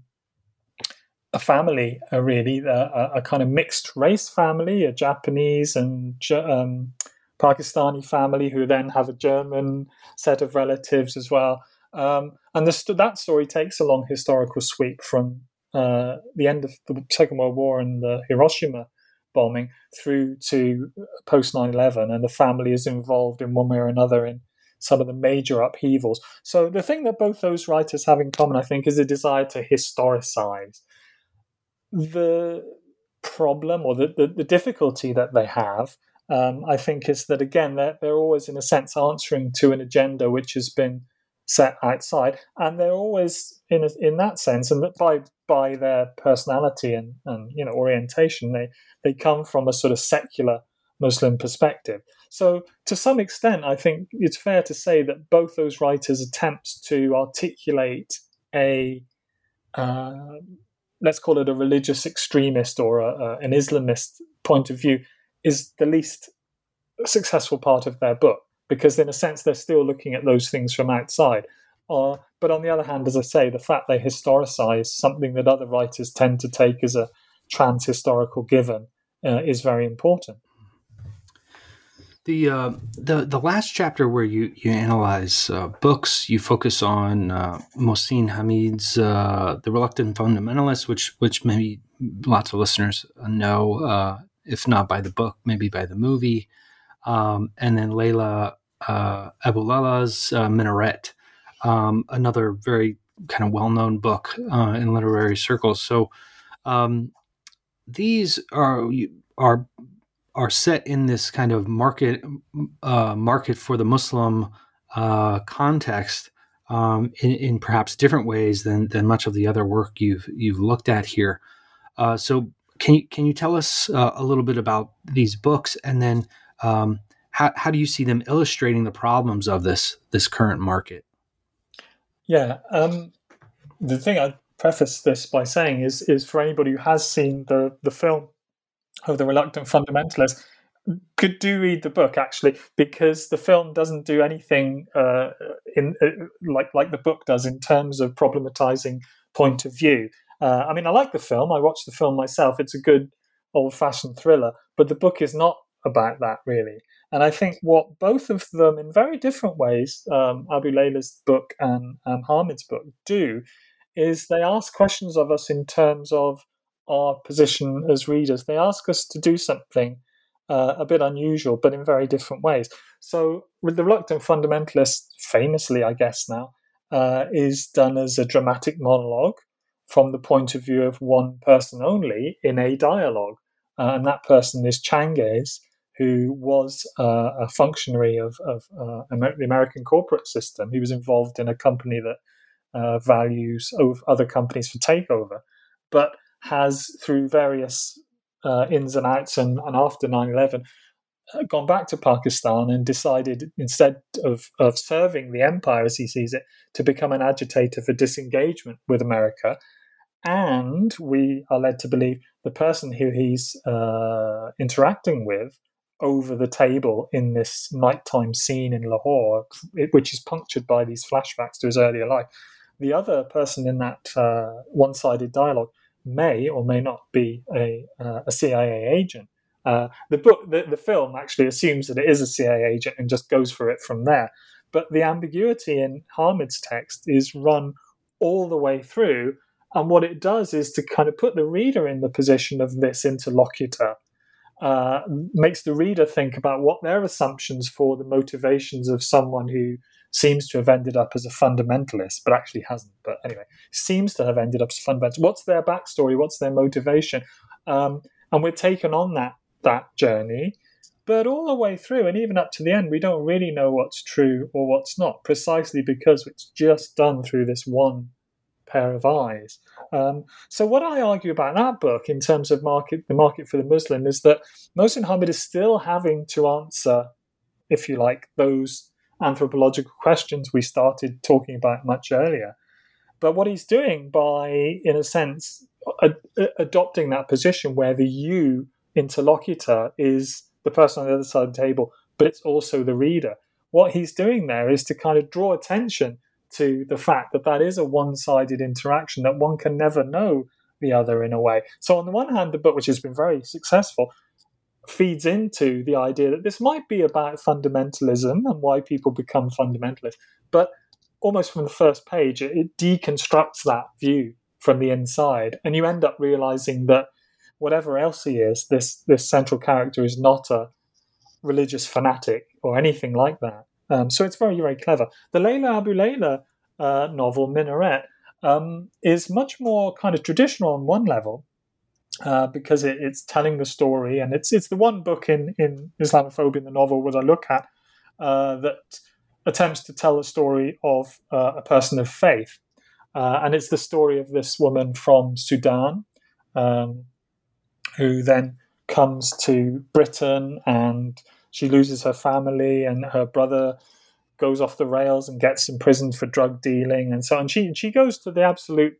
a family, uh, really, a, a, kind of mixed race family, a Japanese and um, Pakistani family who then have a German set of relatives as well. Um, and the, that story takes a long historical sweep from uh, the end of the Second World War and the Hiroshima bombing through to post 9 11, and the family is involved in one way or another in some of the major upheavals. So, the thing that both those writers have in common, I think, is a desire to historicize. The problem or the, the, the difficulty that they have, um, I think, is that again, they're, they're always, in a sense, answering to an agenda which has been set outside, and they're always in a, in that sense, and that by by their personality and, and you know orientation, they they come from a sort of secular Muslim perspective. So to some extent, I think it's fair to say that both those writers attempts to articulate a uh, let's call it a religious extremist or a, a, an Islamist point of view, is the least successful part of their book because, in a sense, they're still looking at those things from outside. Uh, but on the other hand, as I say, the fact they historicize something that other writers tend to take as a trans historical given uh, is very important. The, uh, the the last chapter where you you analyze uh, books, you focus on uh, Mohsin Hamid's uh, "The Reluctant Fundamentalist," which which maybe lots of listeners know, uh, if not by the book, maybe by the movie, um, and then Leila uh, Aboulela's uh, "Minaret," um, another very kind of well known book in literary circles. So um, these are are are set in this kind of market uh, market for the Muslim uh, context um, in, in, perhaps different ways than than much of the other work you've you've looked at here. Uh, so can you can you tell us uh, a little bit about these books and then um, how how do you see them illustrating the problems of this this current market? Yeah, um, the thing I preface this by saying is is for anybody who has seen the the film of the reluctant fundamentalist could do read the book actually because the film doesn't do anything uh, in uh, like like the book does in terms of problematizing point of view. Uh, I mean, I like the film. I watched the film myself. It's a good old-fashioned thriller, but the book is not about that really. And I think what both of them, in very different ways, um, Aboulela's book and, and Hamid's book do, is they ask questions of us in terms of our position as readers. They ask us to do something uh, a bit unusual, but in very different ways. So, with the Reluctant Fundamentalist, famously, I guess now, uh, is done as a dramatic monologue from the point of view of one person only in a dialogue. Uh, and that person is Changez, who was uh, a functionary of, of uh, the American corporate system. He was involved in a company that uh, values other companies for takeover. But has, through various uh, ins and outs and, and after 9 11, uh, gone back to Pakistan and decided, instead of, of serving the empire as he sees it, to become an agitator for disengagement with America. And we are led to believe the person who he's uh, interacting with over the table in this nighttime scene in Lahore, which is punctured by these flashbacks to his earlier life. The other person in that uh, one sided dialogue may or may not be a, uh, a CIA agent. Uh, the book, the, the film actually assumes that it is a CIA agent and just goes for it from there. But the ambiguity in Hamid's text is run all the way through. And what it does is to kind of put the reader in the position of this interlocutor, uh, makes the reader think about what their assumptions for the motivations of someone who seems to have ended up as a fundamentalist, but actually hasn't. But anyway, seems to have ended up as a fundamentalist. What's their backstory? What's their motivation? Um, and we're taken on that that journey. But all the way through, and even up to the end, we don't really know what's true or what's not, precisely because it's just done through this one pair of eyes. Um, so, what I argue about that book in terms of market, the market for the Muslim, is that Mohsin Hamid is still having to answer, if you like, those anthropological questions we started talking about much earlier. But what he's doing by, in a sense, adopting that position where the you interlocutor is the person on the other side of the table, but it's also the reader. What he's doing there is to kind of draw attention to the fact that that is a one sided interaction, that one can never know the other in a way. So, on the one hand, the book, which has been very successful, feeds into the idea that this might be about fundamentalism and why people become fundamentalists. But almost from the first page, it, deconstructs that view from the inside, and you end up realizing that whatever else he is, this this central character is not a religious fanatic or anything like that. Um, so it's very very clever. The Leila Aboulela uh, novel Minaret um, is much more kind of traditional on one level, uh, because it, it's telling the story, and it's it's the one book in in Islamophobia in the novel that I look at uh, that attempts to tell the story of uh, a person of faith, uh, and it's the story of this woman from Sudan um, who then comes to Britain and she loses her family and her brother goes off the rails and gets imprisoned for drug dealing and so on. She she goes to the absolute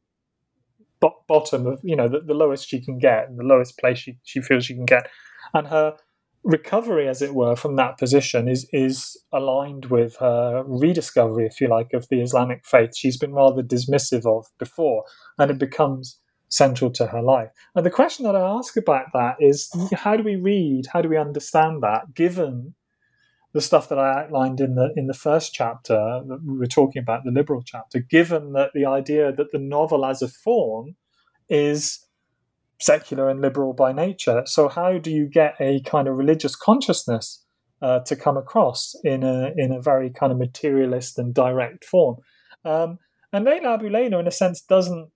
bo- bottom of you know the, the lowest she can get and the lowest place she, she feels she can get and her recovery as it were from that position is is aligned with her rediscovery if you like of the islamic faith she's been rather dismissive of before and it becomes central to her life and the question that i ask about that is how do we read how do we understand that given the stuff that I outlined in the in the first chapter that we were talking about the liberal chapter, given that the idea that the novel as a form is secular and liberal by nature. So how do you get a kind of religious consciousness uh, to come across in a in a very kind of materialist and direct form? Um, and Leila Abu in a sense, doesn't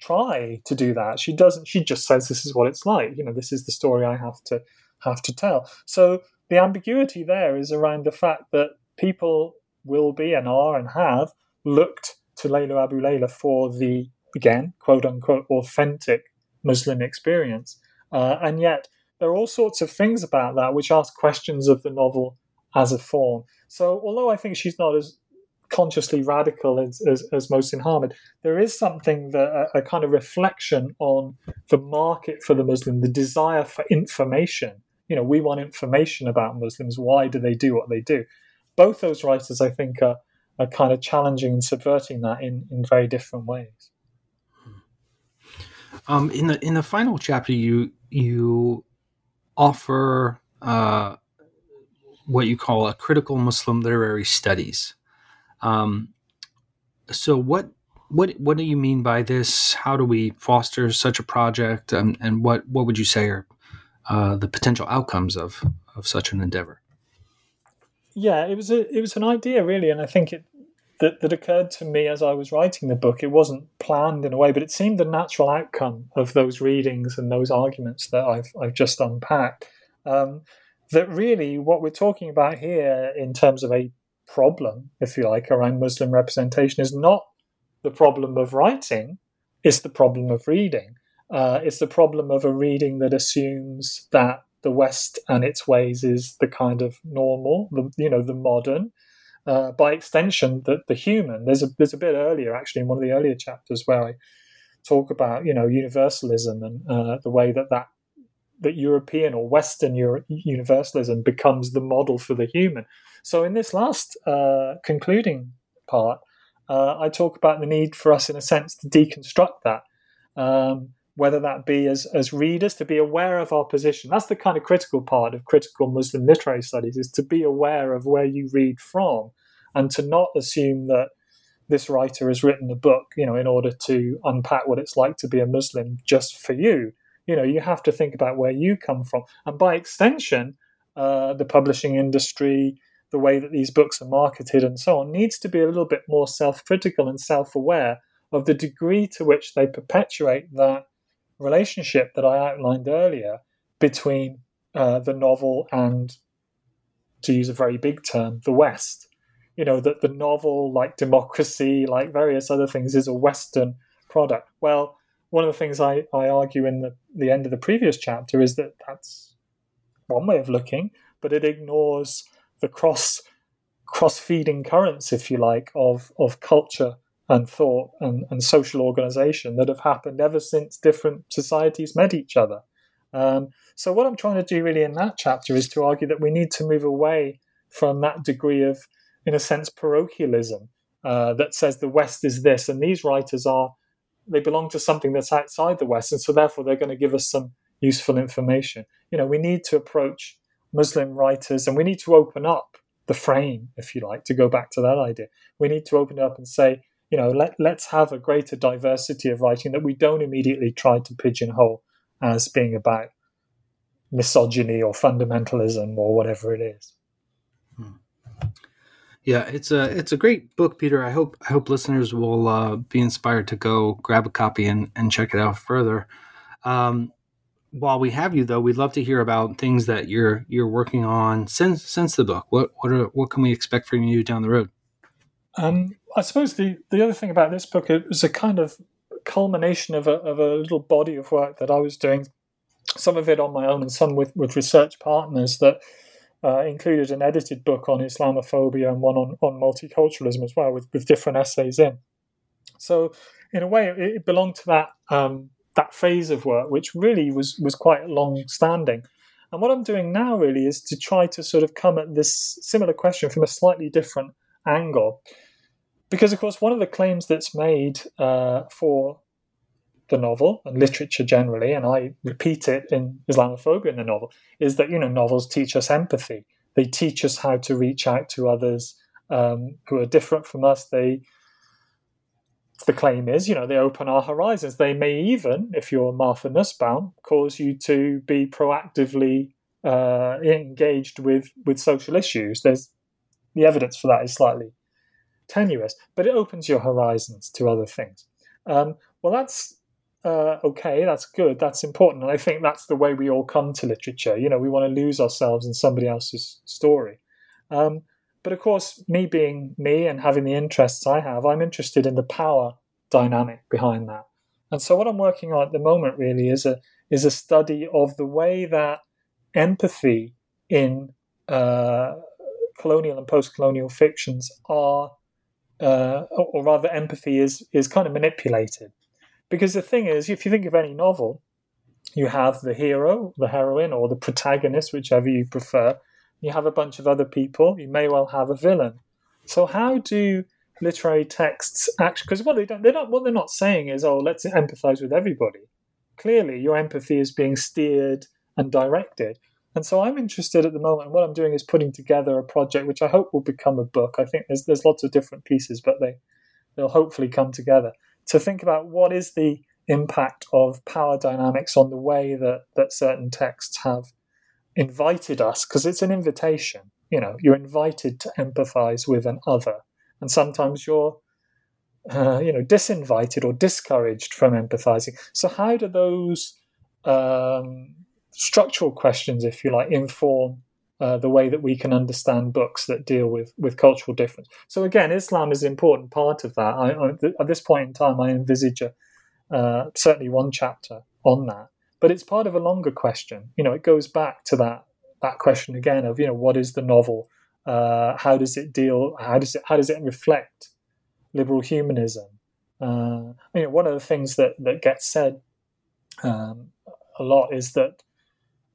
try to do that. She doesn't. She just says, "This is what it's like." You know, this is the story I have to have to tell. So the ambiguity there is around the fact that people will be and are and have looked to Leila Aboulela for the, again, quote unquote, authentic Muslim experience. Uh, and yet, there are all sorts of things about that which ask questions of the novel as a form. So, although I think she's not as consciously radical as, as, as Mohsin Hamid, there is something that a, a, kind of reflection on the market for the Muslim, the desire for information, you know, we want information about Muslims. Why do they do what they do? Both those writers, I think, are, are kind of challenging and subverting that in, in very different ways. Um, in the in the final chapter, you you offer uh, what you call a critical Muslim literary studies. Um, so what what what do you mean by this? How do we foster such a project, and, and what what would you say are uh, the potential outcomes of of such an endeavor. Yeah, it was a it was an idea really, and I think it that, that occurred to me as I was writing the book. It wasn't planned in a way, but it seemed the natural outcome of those readings and those arguments that I've I've just unpacked. Um, that really what we're talking about here in terms of a problem, if you like, around Muslim representation is not the problem of writing, it's the problem of reading. Uh, it's the problem of a reading that assumes that the West and its ways is the kind of normal, the, you know, the modern. Uh, by extension, the, the human. There's a there's a bit earlier actually in one of the earlier chapters where I talk about you know universalism and uh, the way that that that European or Western Euro- universalism becomes the model for the human. So in this last uh, concluding part, uh, I talk about the need for us, in a sense, to deconstruct that. Um, whether that be as, as readers to be aware of our position. That's the kind of critical part of critical Muslim literary studies is to be aware of where you read from and to not assume that this writer has written a book, you know, in order to unpack what it's like to be a Muslim just for you. You know, you have to think about where you come from. And by extension, uh, the publishing industry, the way that these books are marketed and so on, needs to be a little bit more self critical and self aware of the degree to which they perpetuate that relationship that I outlined earlier between uh, the novel and, to use a very big term, the West. You know, that the novel, like democracy, like various other things, is a Western product. Well, one of the things I, I argue in the, the end of the previous chapter is that that's one way of looking, but it ignores the cross cross feeding currents, if you like, of, of culture and thought and, and social organization that have happened ever since different societies met each other. Um, so, what I'm trying to do really in that chapter is to argue that we need to move away from that degree of, in a sense, parochialism uh, that says the West is this, and these writers are, they belong to something that's outside the West, and so therefore they're going to give us some useful information. You know, we need to approach Muslim writers and we need to open up the frame, if you like, to go back to that idea. We need to open it up and say, you know, let, let's have a greater diversity of writing that we don't immediately try to pigeonhole as being about misogyny or fundamentalism or whatever it is. Yeah, it's a it's a great book, Peter. I hope I hope listeners will uh, be inspired to go grab a copy and, and check it out further. Um, while we have you, though, we'd love to hear about things that you're you're working on since since the book. What what are, what can we expect from you down the road? Um, I suppose the, the other thing about this book it was a kind of culmination of a, of a little body of work that I was doing, some of it on my own and some with, with research partners that uh, included an edited book on Islamophobia and one on, on multiculturalism as well, with, with different essays in. So in a way, it, it belonged to that um, that phase of work, which really was was quite long standing. And what I'm doing now really is to try to sort of come at this similar question from a slightly different angle. Because, of course, one of the claims that's made uh, for the novel and literature generally, and I repeat it in Islamophobia in the novel, is that, you know, novels teach us empathy. They teach us how to reach out to others um, who are different from us. They the claim is, you know, they open our horizons. They may even, if you're Martha Nussbaum, cause you to be proactively uh, engaged with with social issues. There's the evidence for that is slightly tenuous, but it opens your horizons to other things. Um, well, that's uh, okay. That's good. That's important, and I think that's the way we all come to literature. You know, we want to lose ourselves in somebody else's story. Um, but of course, me being me and having the interests I have, I'm interested in the power dynamic behind that. And so, what I'm working on at the moment really is a is a study of the way that empathy in uh, colonial and post-colonial fictions are, uh, or rather, empathy is is kind of manipulated. Because the thing is, if you think of any novel, you have the hero, the heroine, or the protagonist, whichever you prefer, you have a bunch of other people, you may well have a villain. So how do literary texts actually because what they don't they don't what they're not saying is, oh, let's empathize with everybody. Clearly your empathy is being steered and directed. And so I'm interested at the moment. What I'm doing is putting together a project which I hope will become a book. I think there's there's lots of different pieces, but they they'll hopefully come together to think about what is the impact of power dynamics on the way that that certain texts have invited us because it's an invitation. You know, you're invited to empathize with an other, and sometimes you're, uh, you know, disinvited or discouraged from empathizing. So, how do those um, structural questions, if you like, inform uh, the way that we can understand books that deal with with cultural difference. So again, Islam is an important part of that. I, I, at this point in time, I envisage a, uh, certainly one chapter on that but it's part of a longer question. You know, it goes back to that that question again of you know what is the novel? Uh, how does it deal? How does it how does it reflect liberal humanism? Uh, you know, one of the things that that gets said um, a lot is that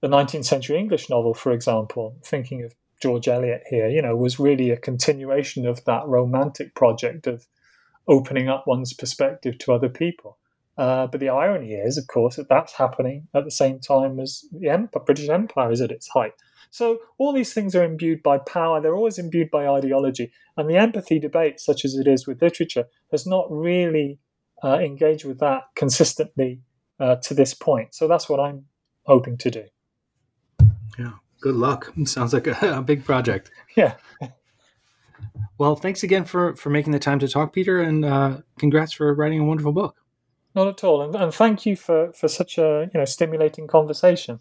the 19th century English novel, for example, thinking of George Eliot here, you know, was really a continuation of that romantic project of opening up one's perspective to other people. Uh, but the irony is, of course, that that's happening at the same time as the Empire, British Empire is at its height. So all these things are imbued by power. They're always imbued by ideology. And the empathy debate, such as it is with literature, has not really uh, engaged with that consistently uh, to this point. So that's what I'm hoping to do. Yeah. Good luck. sounds like a, a big project. Yeah. Well, thanks again for for making the time to talk, Peter, and uh, congrats for writing a wonderful book. Not at all. And, and thank you for, for such a you know stimulating conversation.